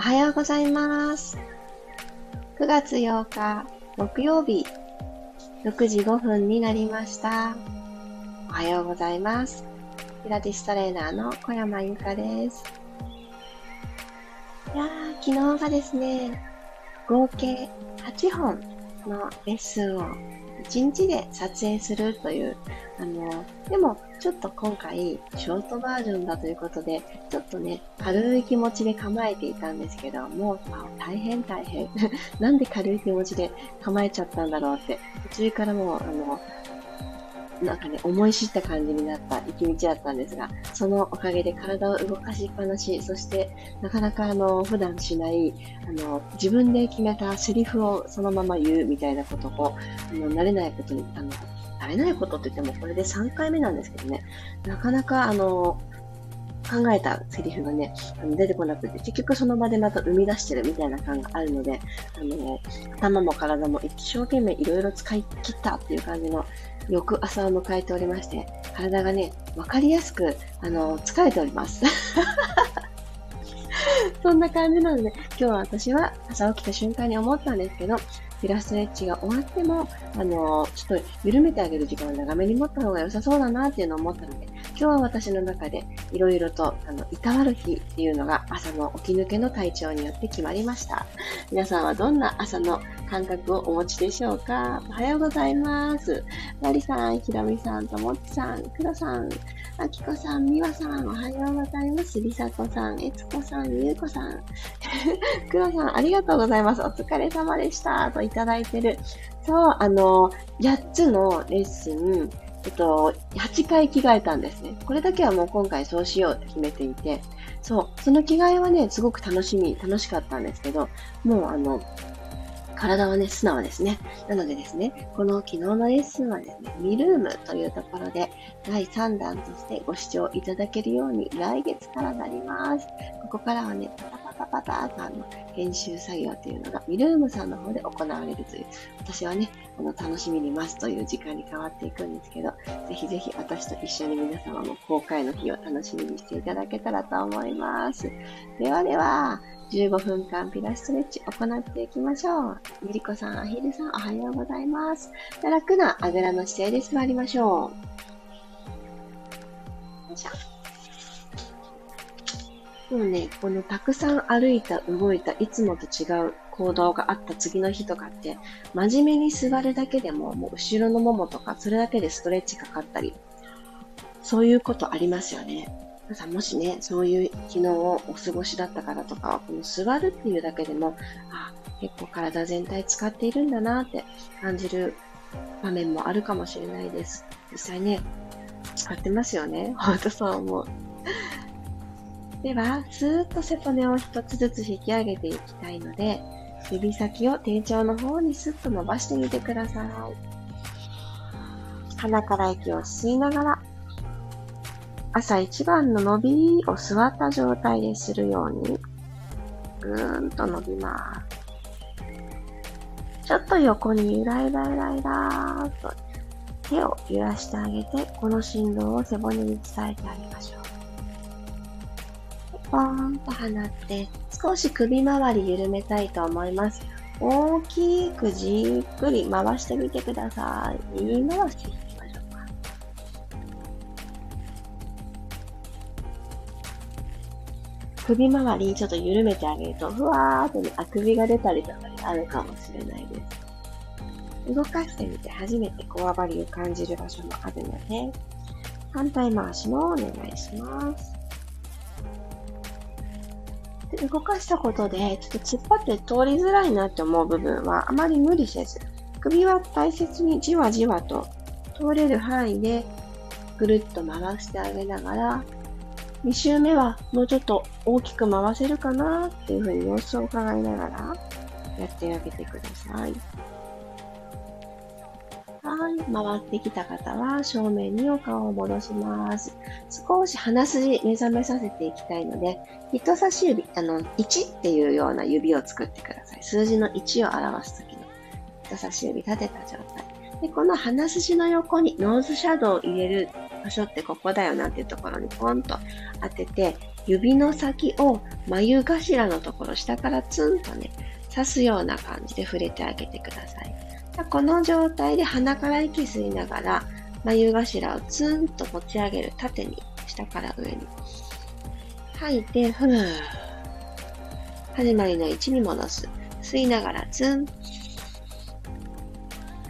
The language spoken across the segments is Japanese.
おはようございます。9月8日木曜日6時5分になりました。おはようございます。ピラティストレーナーの小山由かです。いやー、昨日がですね、合計8本のレッスンを1日で撮影するという、あの、でもちょっと今回ショートバージョンだということで、ちょっとね、軽い気持ちで構えていたんですけどもう、大変大変。なんで軽い気持ちで構えちゃったんだろうって、途中からもう、あの、なんかね、思い知った感じになった一日だったんですが、そのおかげで体を動かしっぱなし、そしてなかなかあの、普段しない、あの、自分で決めたセリフをそのまま言うみたいなことを、あの、慣れないことに、あの、慣れないことって言ってもこれで3回目なんですけどね、なかなかあの、考えたセリフがね、あの出てこなくて、結局その場でまた生み出してるみたいな感があるので、あの、頭も体も一生懸命いろいろ使い切ったっていう感じの翌朝を迎えておりまして、体がね、わかりやすく、あの、疲れております。そんな感じなので、今日は私は朝起きた瞬間に思ったんですけど、ピラストレッチが終わっても、あの、ちょっと緩めてあげる時間を長めに持った方が良さそうだなっていうのを思ったので、今日は私の中でいろいろと、あの、いたわる日っていうのが朝の起き抜けの体調によって決まりました。皆さんはどんな朝の感覚をお持ちでしょうか？おはようございます。マリさん、ひろみさん、ともっちさん、くろさん、あきこさん、みわさん、おはようございます。りさこさん、えつこさん、ゆうこさん、くろさん、ありがとうございます。お疲れ様でした。といただいてる。そう、あの、8つのレッスン、えっと、8回着替えたんですね。これだけはもう今回そうしようって決めていて、そう、その着替えはね、すごく楽しみ、楽しかったんですけど、もうあの、体はね、素直ですね。なのでですね、この昨日のレッスンはですね、ミルームというところで第3弾としてご視聴いただけるように来月からなります。ここからはね、タパタパタとあの、編集作業というのがミルームさんの方で行われるという、私はね、あの、楽しみに待つという時間に変わっていくんですけど、ぜひぜひ私と一緒に皆様も公開の日を楽しみにしていただけたらと思います。ではでは、15分間ピラストレッチ行っていきましょう。ゆりこさん、あひるさん、おはようございます。楽なあぐらの姿勢で座りましょう。よいしょ。もね、このたくさん歩いた、動いた、いつもと違う行動があった次の日とかって、真面目に座るだけでも、もう後ろのももとか、それだけでストレッチかかったり、そういうことありますよね。皆さんもしね、そういう昨日をお過ごしだった方とかは、この座るっていうだけでも、あ、結構体全体使っているんだなって感じる場面もあるかもしれないです。実際ね、使ってますよね。ほんとそう思う。では、スーッと背骨を一つずつ引き上げていきたいので、指先を低腸の方にスッと伸ばしてみてください。鼻から息を吸いながら、朝一番の伸びを座った状態でするように、ぐーんと伸びます。ちょっと横にゆらゆらゆらゆらーっと手を揺らしてあげて、この振動を背骨に伝えてあげましょう。ポーンと放って、少し首周り緩めたいと思います。大きくじっくり回してみてください。右回し。首周りちょっと緩めてあげると、ふわーっとね、あくびが出たりとかあるかもしれないです。動かしてみて初めてこわばりを感じる場所もあるので、反対回しもお願いします。で動かしたことで、ちょっと突っ張って通りづらいなって思う部分はあまり無理せず、首は大切にじわじわと通れる範囲でぐるっと回してあげながら、2周目はもうちょっと大きく回せるかなっていうふうに様子を伺いながらやってあげてください。はい。回ってきた方は正面にお顔を戻します。少し鼻筋目覚めさせていきたいので、人差し指、あの、1っていうような指を作ってください。数字の1を表すときの人差し指立てた状態。で、この鼻筋の横にノーズシャドウを入れる場所ってここだよなっていうところにポンと当てて、指の先を眉頭のところ、下からツンとね、刺すような感じで触れてあげてください。この状態で鼻から息吸いながら、眉頭をツンと持ち上げる。縦に、下から上に。吐いて、ふー。始まりの位置に戻す。吸いながらツン。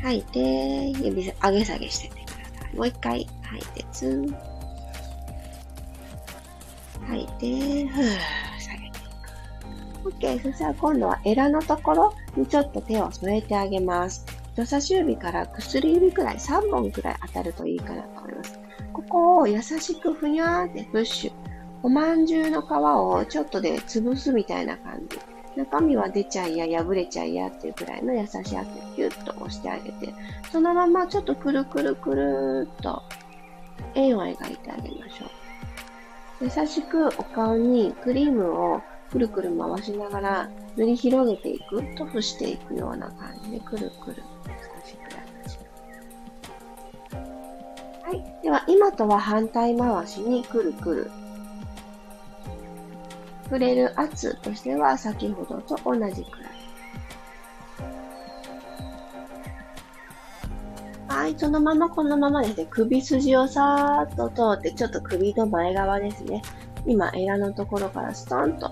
吐いて、指上げ下げしててください。もう一回吐いてツン。吐いて、ふー。下げていく。OK。そしたら今度はエラのところにちょっと手を添えてあげます。人差し指から薬指くらい、3本くらい当たるといいかなと思います。ここを優しくふにゃーってプッシュ。おまんじゅうの皮をちょっとで潰すみたいな感じ。中身は出ちゃいや、破れちゃいやっていうくらいの優しい圧でキュッと押してあげて、そのままちょっとくるくるくるっと円を描いてあげましょう。優しくお顔にクリームをくるくる回しながら塗り広げていく、塗布していくような感じでくるくる。はい。では、今とは反対回しにくるくる。触れる圧としては先ほどと同じくらい。はい、そのままこのままですね、首筋をさーっと通って、ちょっと首の前側ですね。今、エラのところからストンと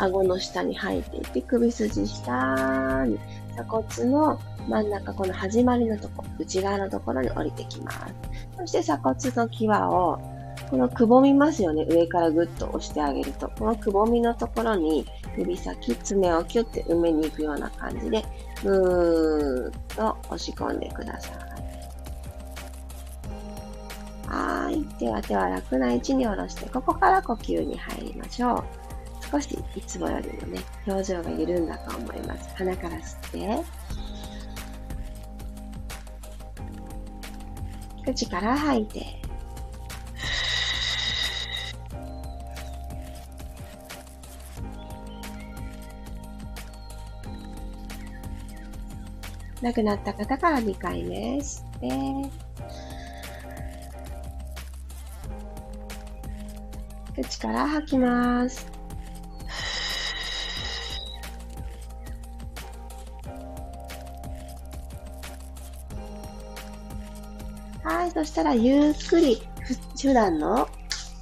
顎の下に入っていって、首筋下に鎖骨の真ん中、この始まりのとこ、内側のところに降りてきます。そして鎖骨の際を、このくぼみますよね。上からぐっと押してあげると。このくぼみのところに指先、爪をキュッて埋めに行くような感じで、ぐーっと押し込んでください。はい。では手は楽な位置に下ろして、ここから呼吸に入りましょう。少しいつもよりもね、表情が緩んだと思います。鼻から吸って、口から吐いて、亡くなった方から2回目吸って、口から吐きます。はい、そしたらゆっくり普段の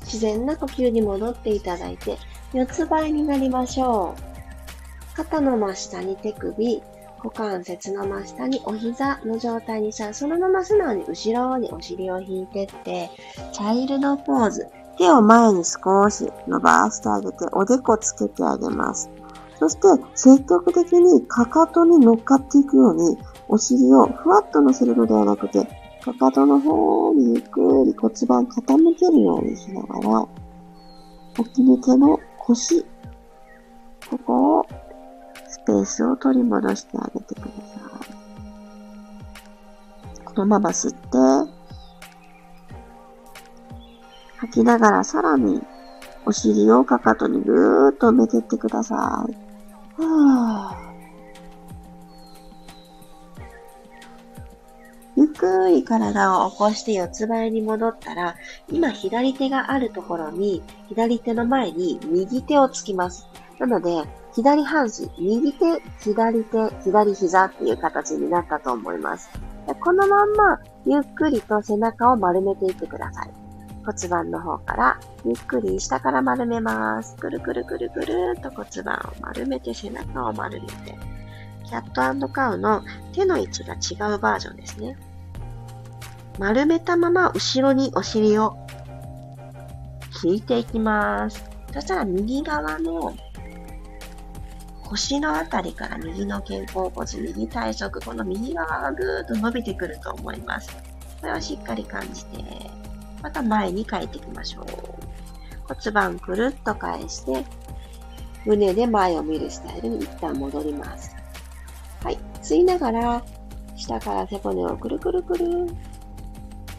自然な呼吸に戻っていただいて、四つ倍になりましょう。肩の真下に手首、股関節の真下にお膝の状態にしたら、そのまま素直に後ろにお尻を引いてって、チャイルドポーズ。手を前に少し伸ばしてあげて、おでこつけてあげます。そして、積極的にかかとに乗っかっていくように、お尻をふわっと乗せるのではなくて、かかとの方にゆっくり骨盤傾けるようにしながら、起き抜けの腰、ここをスペースを取り戻してあげてください。このまま吸って、吐きながらさらにお尻をかかとにぐーっと埋めてってください。はぁくり体を起こして四つ倍に戻ったら、今左手があるところに、左手の前に右手をつきます。なので、左半身、右手、左手、左膝っていう形になったと思います。このまんま、ゆっくりと背中を丸めていってください。骨盤の方から、ゆっくり下から丸めます。くるくるくるくるっと骨盤を丸めて背中を丸めて。キャットカウの手の位置が違うバージョンですね。丸めたまま後ろにお尻を引いていきます。そしたら右側の腰のあたりから右の肩甲骨、右体側、この右側がぐーっと伸びてくると思います。これをしっかり感じて、また前に帰っていきましょう。骨盤くるっと返して、胸で前を見るスタイルに一旦戻ります。はい。吸いながら、下から背骨をくるくるくる。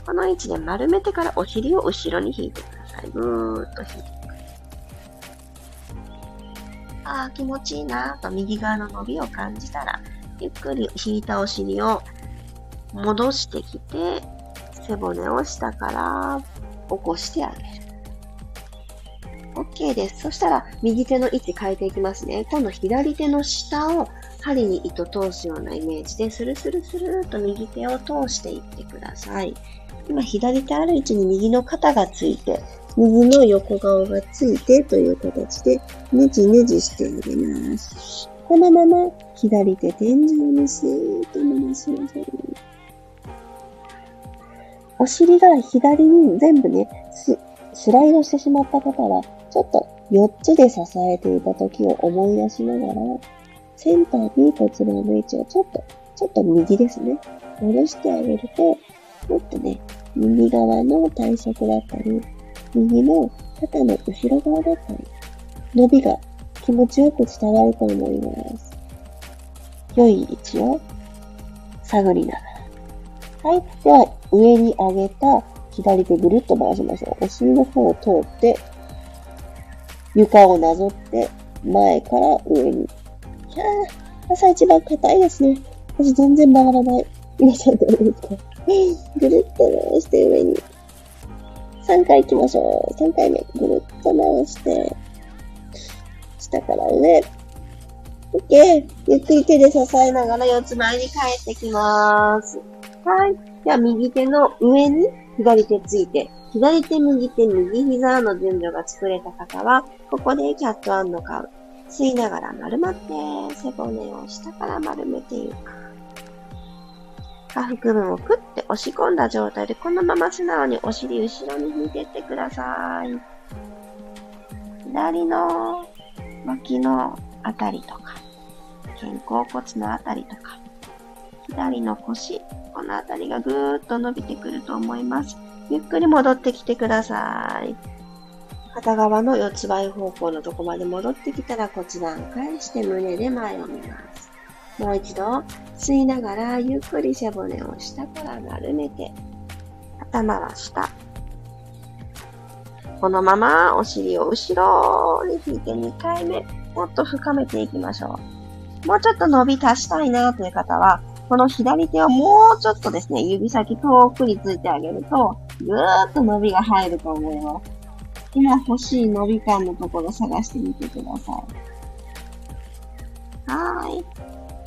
この位置で丸めてからお尻を後ろに引いてください。ぐーっと引いてください。ああ、気持ちいいなと右側の伸びを感じたら、ゆっくり引いたお尻を戻してきて、背骨を下から起こしてあげる。OK です。そしたら、右手の位置変えていきますね。今度左手の下を針に糸通すようなイメージで、スルスルスルと右手を通していってください。今、左手ある位置に右の肩がついて、右の横顔がついてという形で、ねじねじしてあげます。このまま、左手天井にスーッと回しましょう。お尻が左に全部ね、ススライドしてしまった方は、ちょっと4つで支えていた時を思い出しながら、センターに骨盤の位置をちょっと、ちょっと右ですね。戻してあげると、もっとね、右側の体側だったり、右の肩の後ろ側だったり、伸びが気持ちよく伝わると思います。良い位置を探りながら。はい。では、上に上げた左手ぐるっと回しましょう。お尻の方を通って、床をなぞって、前から上に。ひゃー、朝一番硬いですね。私全然曲がらない。皆さんどうですかぐるっと回して上に。3回行きましょう。3回目。ぐるっと回して、下から上。OK。ゆっくり手で支えながら四つ前に帰ってきます。はい。では、右手の上に左手ついて、左手、右手、右膝の順序が作れた方は、ここでキャットカウ。吸いながら丸まって、背骨を下から丸めていく。下腹部をクッて押し込んだ状態で、このまま素直にお尻後ろに引いていってください。左の脇のあたりとか、肩甲骨のあたりとか、左の腰、このあたりがぐーっと伸びてくると思います。ゆっくり戻ってきてください。片側の四つ倍方向のとこまで戻ってきたら骨盤返して胸で前を見ます。もう一度吸いながらゆっくり背骨を下から丸めて頭は下。このままお尻を後ろに引いて2回目もっと深めていきましょう。もうちょっと伸び足したいなという方はこの左手をもうちょっとですね、指先遠くについてあげると、ぐーっと伸びが入ると思います。今欲しい伸び感のところ探してみてください。はーい。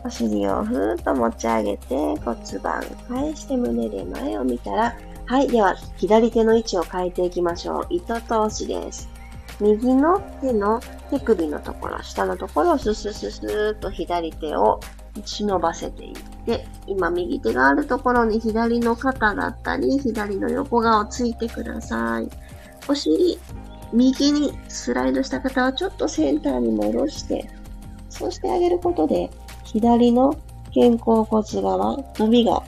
お尻をふーっと持ち上げて骨盤返して胸で前を見たら、はい。では、左手の位置を変えていきましょう。糸通しです。右の手の手首のところ、下のところをススススーっと左手を忍ばせていって、今右手があるところに左の肩だったり、左の横側をついてください。お尻、右にスライドした方はちょっとセンターに戻して、そうしてあげることで、左の肩甲骨側、伸びが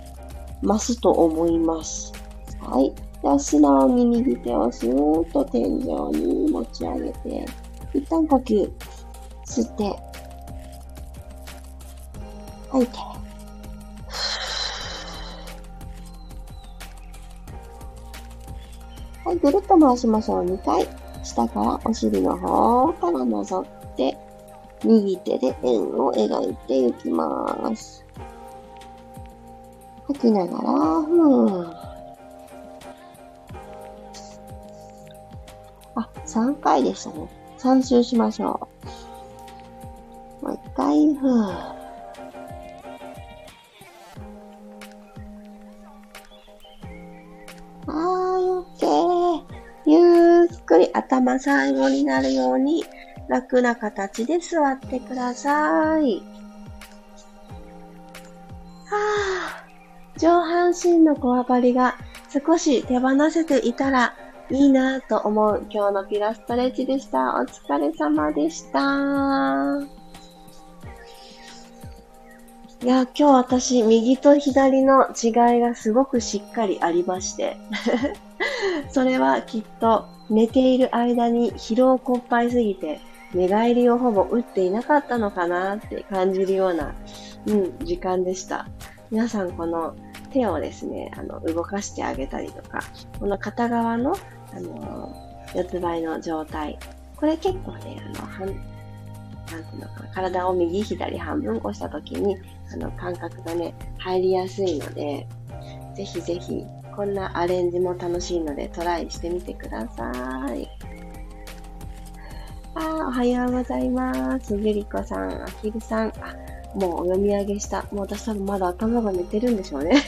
増すと思います。はい。では、素直に右手をスーッと天井に持ち上げて、一旦呼吸、吸って、吐いて。はい、ぐるっと回しましょう。2回。下からお尻の方から覗って、右手で円を描いていきます。吐きながら、ふー。あ、3回でしたね。3周しましょう。もう1回、ふー。くり頭最後になるように楽な形で座ってください。はぁ、上半身のこわばりが少し手放せていたらいいなと思う今日のピラストレッチでした。お疲れ様でした。いや、今日私、右と左の違いがすごくしっかりありまして。それはきっと寝ている間に疲労困憊すぎて寝返りをほぼ打っていなかったのかなって感じるような、うん、時間でした。皆さんこの手をですね、あの、動かしてあげたりとか、この片側の、あの、四つ倍の状態。これ結構ね、あの、半、なんていうのかな、体を右左半分押した時に、あの、感覚がね、入りやすいので、ぜひぜひこんなアレンジも楽しいのでトライしてみてください。あおはようございます。ゆりこさん、あきるさん。あ、もうお読み上げした。もう私多分まだ頭が寝てるんでしょうね。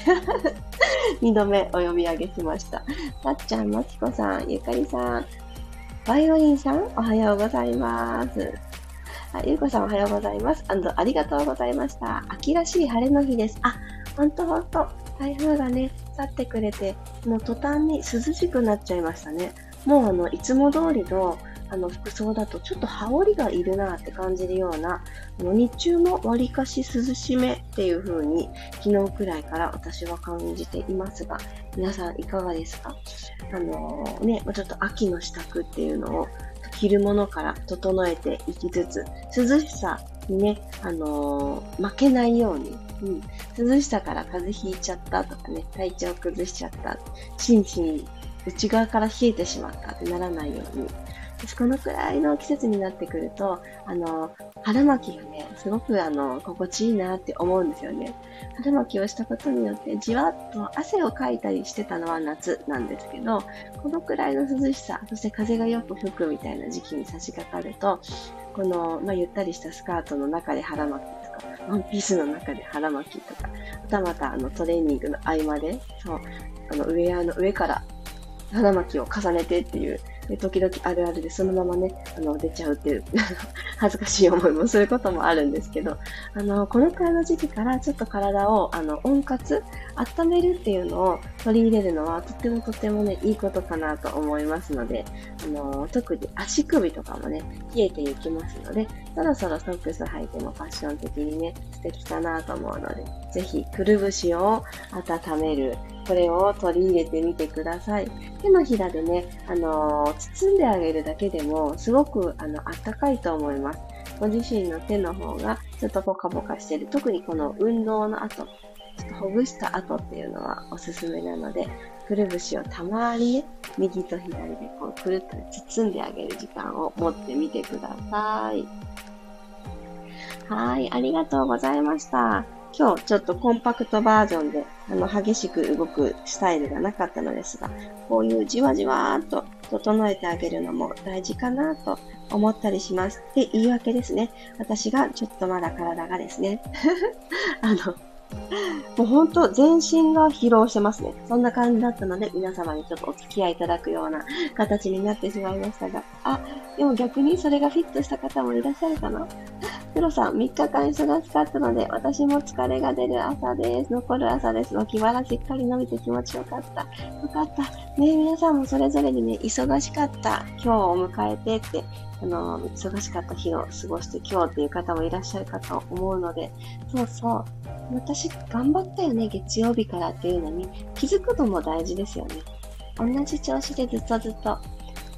二度目お読み上げしました。たっちゃん、まきこさん、ゆかりさん、バイオリンさん、おはようございます。あゆうこさん、おはようございます。あありがとうございました。秋らしい晴れの日です。あ、ほんとほんと。台風がね、去ってくれて、もう途端に涼しくなっちゃいましたね。もうあの、いつも通りのあの服装だとちょっと羽織がいるなって感じるような、あの日中もわりかし涼しめっていう風に昨日くらいから私は感じていますが、皆さんいかがですか？あのー、ね、ちょっと秋の支度っていうのを着るものから整えていきつつ、涼しさにね、あのー、負けないように、うん、涼しさから風邪ひいちゃったとかね、体調崩しちゃった、心身内側から冷えてしまったってならないように、私このくらいの季節になってくると、あの、腹巻きがね、すごくあの、心地いいなって思うんですよね。腹巻きをしたことによってじわっと汗をかいたりしてたのは夏なんですけど、このくらいの涼しさ、そして風がよく吹くみたいな時期に差し掛かると、この、まあ、ゆったりしたスカートの中で腹巻きか、ワンピースの中で腹巻きとか、はたまたあのトレーニングの合間で、そう、あのウェアの上から腹巻きを重ねてっていうで、時々あるあるでそのままね、あの、出ちゃうっていう 恥ずかしい思いもすることもあるんですけど、あの、このくらいの時期からちょっと体を、あの、温活、温めるっていうのを取り入れるのは、とってもとってもね、いいことかなと思いますので、あの、特に足首とかもね、冷えていきますので、そろそろソックス履いてもファッション的にね、素敵かなと思うので、ぜひ、くるぶしを温める、これを取り入れてみてください。手のひらでね、あのー、包んであげるだけでも、すごく、あの、あったかいと思います。ご自身の手の方が、ちょっとポカポカしてる。特にこの運動の後、ちょっとほぐした後っていうのはおすすめなので、くるぶしをたまにね、右と左でこうくるっと包んであげる時間を持ってみてください。はい、ありがとうございました。今日ちょっとコンパクトバージョンで、あの、激しく動くスタイルがなかったのですが、こういうじわじわーっと整えてあげるのも大事かなと思ったりします。で、言い訳ですね。私がちょっとまだ体がですね、あの、もう本当、全身が疲労してますね。そんな感じだったので、皆様にちょっとお付き合いいただくような形になってしまいましたが、あ、でも逆にそれがフィットした方もいらっしゃるかな黒さん、3日間忙しかったので、私も疲れが出る朝です。残る朝です。脇腹しっかり伸びて気持ちよかった。よかった。ね皆さんもそれぞれにね、忙しかった今日を迎えてって、あの、忙しかった日を過ごして今日っていう方もいらっしゃるかと思うので、そうそう。私、頑張ったよね、月曜日からっていうのに気づくのも大事ですよね。同じ調子でずっとずっと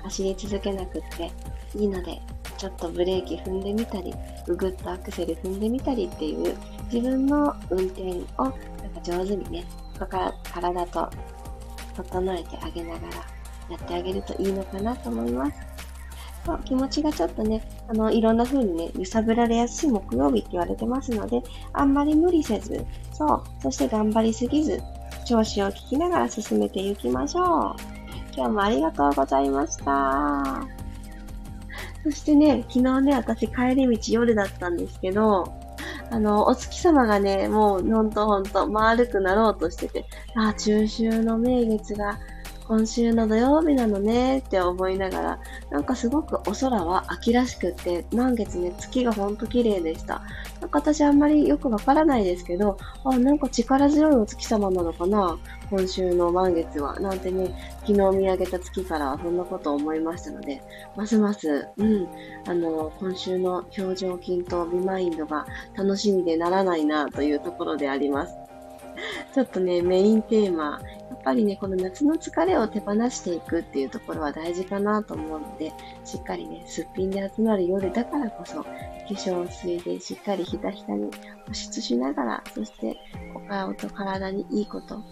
走り続けなくっていいので、ちょっとブレーキ踏んでみたり、ぐぐっとアクセル踏んでみたりっていう自分の運転をなんか上手にね、から体と整えてあげながらやってあげるといいのかなと思います。そう気持ちがちょっとね、あの、いろんな風にね、揺さぶられやすい木曜日って言われてますので、あんまり無理せず、そう、そして頑張りすぎず、調子を聞きながら進めていきましょう。今日もありがとうございました。そしてね、昨日ね、私帰り道夜だったんですけど、あの、お月様がね、もうほんとほんと丸くなろうとしてて、あ、中秋の名月が今週の土曜日なのねって思いながら、なんかすごくお空は秋らしくって、満月ね、月がほんと綺麗でした。なんか私あんまりよくわからないですけど、あ、なんか力強いお月様なのかな今週の満月は。なんてね、昨日見上げた月からはそんなことを思いましたので、ますます、うん、あの、今週の表情筋とビマインドが楽しみでならないなというところであります。ちょっとね、メインテーマ、やっぱりね、この夏の疲れを手放していくっていうところは大事かなと思うので、しっかりね、すっぴんで集まる夜だからこそ、化粧水でしっかりひたひたに保湿しながら、そしてお顔と体にいいこと、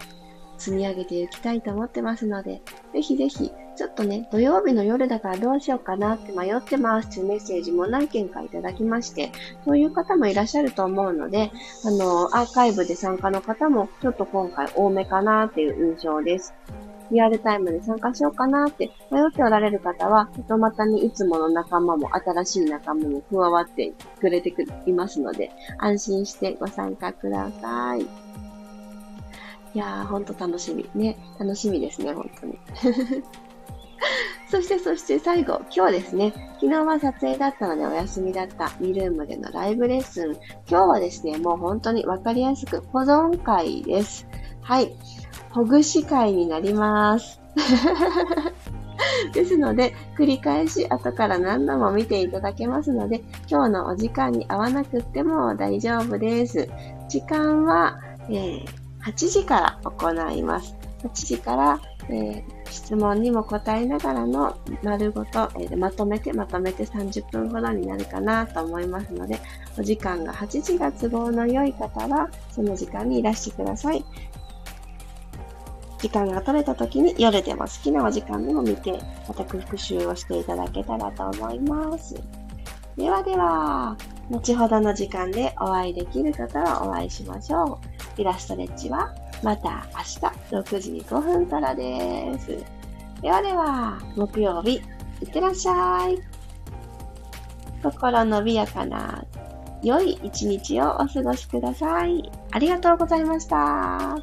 積み上げていきたいと思ってますので、ぜひぜひ、ちょっとね、土曜日の夜だからどうしようかなって迷ってますというメッセージも何件かいただきまして、そういう方もいらっしゃると思うので、あの、アーカイブで参加の方もちょっと今回多めかなっていう印象です。リアルタイムで参加しようかなって迷っておられる方は、とまたにいつもの仲間も新しい仲間も加わってくれていますので、安心してご参加ください。いやー、ほんと楽しみ。ね、楽しみですね、本当に。そして、そして最後、今日ですね、昨日は撮影だったのでお休みだったミルームでのライブレッスン。今日はですね、もう本当にわかりやすく保存会です。はい。ほぐし会になります。ですので、繰り返し後から何度も見ていただけますので、今日のお時間に合わなくっても大丈夫です。時間は、えー、8時から行います。8時から、えー質問にも答えながらの丸ごと、えー、まとめてまとめて30分ほどになるかなと思いますので、お時間が8時が都合の良い方は、その時間にいらしてください。時間が取れた時に夜でも好きなお時間でも見て、また復習をしていただけたらと思います。ではでは、後ほどの時間でお会いできる方はお会いしましょう。イラストレッチはまた明日6時5分からです。ではでは、木曜日、いってらっしゃい。心のびやかな良い一日をお過ごしください。ありがとうございました。